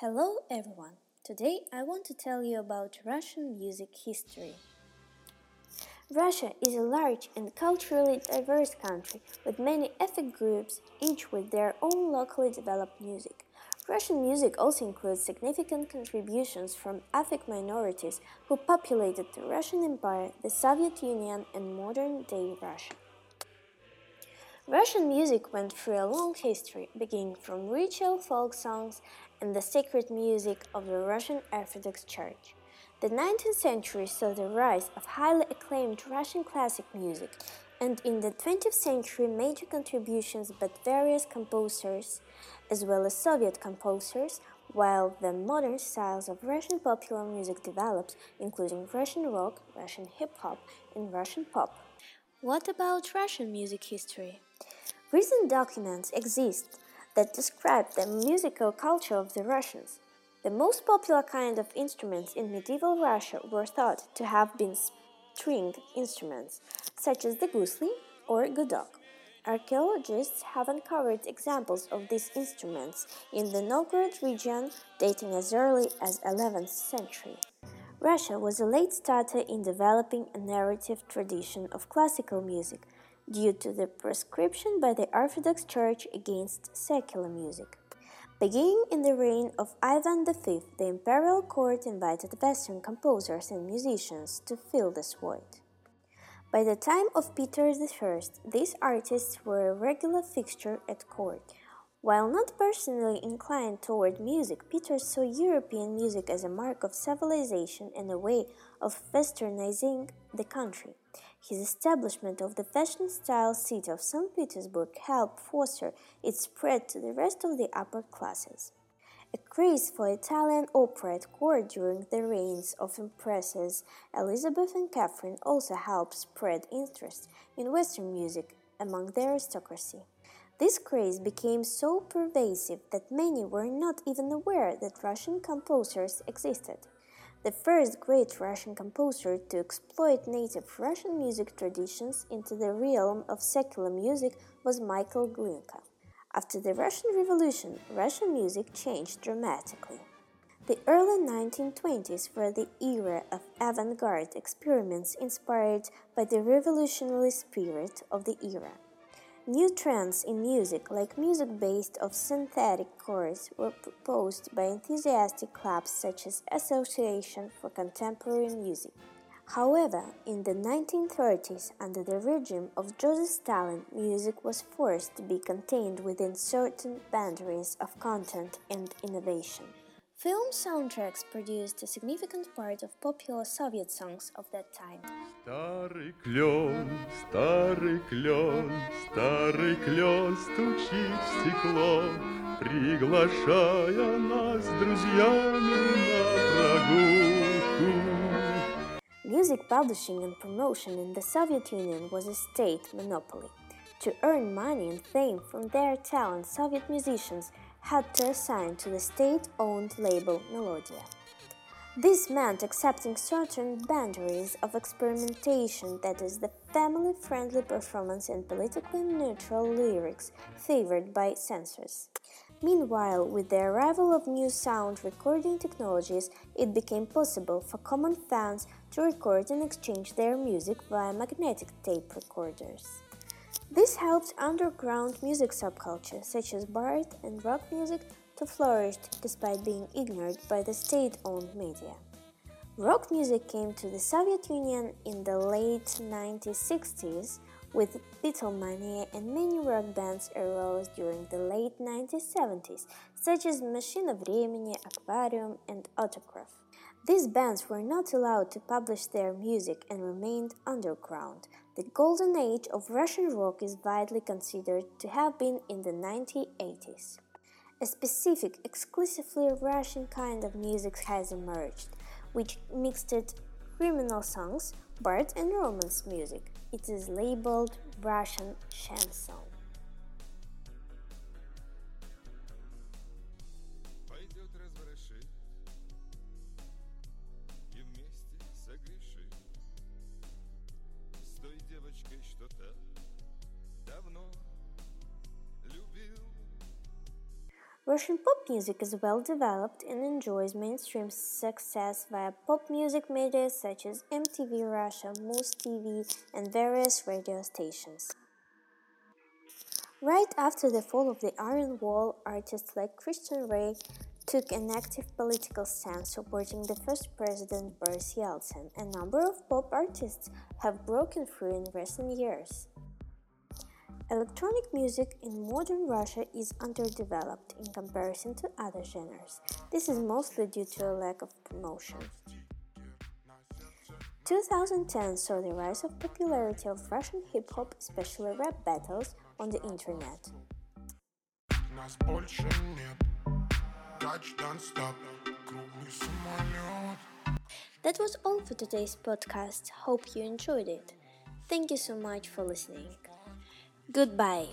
Hello everyone! Today I want to tell you about Russian music history. Russia is a large and culturally diverse country with many ethnic groups, each with their own locally developed music. Russian music also includes significant contributions from ethnic minorities who populated the Russian Empire, the Soviet Union, and modern day Russia. Russian music went through a long history, beginning from ritual folk songs and the sacred music of the Russian Orthodox Church. The 19th century saw the rise of highly acclaimed Russian classic music, and in the 20th century, major contributions by various composers, as well as Soviet composers, while the modern styles of Russian popular music developed, including Russian rock, Russian hip hop, and Russian pop. What about Russian music history? Recent documents exist that describe the musical culture of the Russians. The most popular kind of instruments in medieval Russia were thought to have been stringed instruments, such as the gusli or gudok. Archaeologists have uncovered examples of these instruments in the Novgorod region dating as early as 11th century. Russia was a late starter in developing a narrative tradition of classical music due to the prescription by the Orthodox Church against secular music. Beginning in the reign of Ivan V, the imperial court invited Western composers and musicians to fill this void. By the time of Peter I, these artists were a regular fixture at court. While not personally inclined toward music, Peter saw European music as a mark of civilization and a way of westernizing the country. His establishment of the fashion style city of St. Petersburg helped foster its spread to the rest of the upper classes. A craze for Italian opera at court during the reigns of Empresses Elizabeth and Catherine also helped spread interest in Western music among the aristocracy. This craze became so pervasive that many were not even aware that Russian composers existed. The first great Russian composer to exploit native Russian music traditions into the realm of secular music was Michael Glinka. After the Russian Revolution, Russian music changed dramatically. The early 1920s were the era of avant garde experiments inspired by the revolutionary spirit of the era. New trends in music, like music based of synthetic chords, were proposed by enthusiastic clubs such as Association for Contemporary Music. However, in the 1930s, under the regime of Joseph Stalin, music was forced to be contained within certain boundaries of content and innovation. Film soundtracks produced a significant part of popular Soviet songs of that time. Старый клен, старый клен, старый клен стучит в стекло, приглашая нас с друзьями на прогулку. Music publishing and promotion in the Soviet Union was a state monopoly. To earn money and fame from their talent, Soviet musicians had to assign to the state-owned label Melodiya. This meant accepting certain boundaries of experimentation, that is, the family friendly performance and politically neutral lyrics favored by censors. Meanwhile, with the arrival of new sound recording technologies, it became possible for common fans to record and exchange their music via magnetic tape recorders. This helped underground music subcultures such as bard and rock music, to flourish despite being ignored by the state owned media. Rock music came to the Soviet Union in the late 1960s with Beatlemania and many rock bands arose during the late 1970s, such as Mashina Vremeni, Aquarium, and Autograph. These bands were not allowed to publish their music and remained underground. The golden age of Russian rock is widely considered to have been in the 1980s. A specific, exclusively Russian kind of music has emerged, which mixed criminal songs, bard and romance music. It is labeled Russian chanson. Russian pop music is well developed and enjoys mainstream success via pop music media such as MTV Russia, Muz TV, and various radio stations. Right after the fall of the Iron Wall, artists like Christian Rey took an active political stance supporting the first president Boris Yeltsin. A number of pop artists have broken through in recent years. Electronic music in modern Russia is underdeveloped in comparison to other genres. This is mostly due to a lack of promotion. 2010 saw the rise of popularity of Russian hip hop, especially rap battles, on the internet. That was all for today's podcast. Hope you enjoyed it. Thank you so much for listening. Goodbye.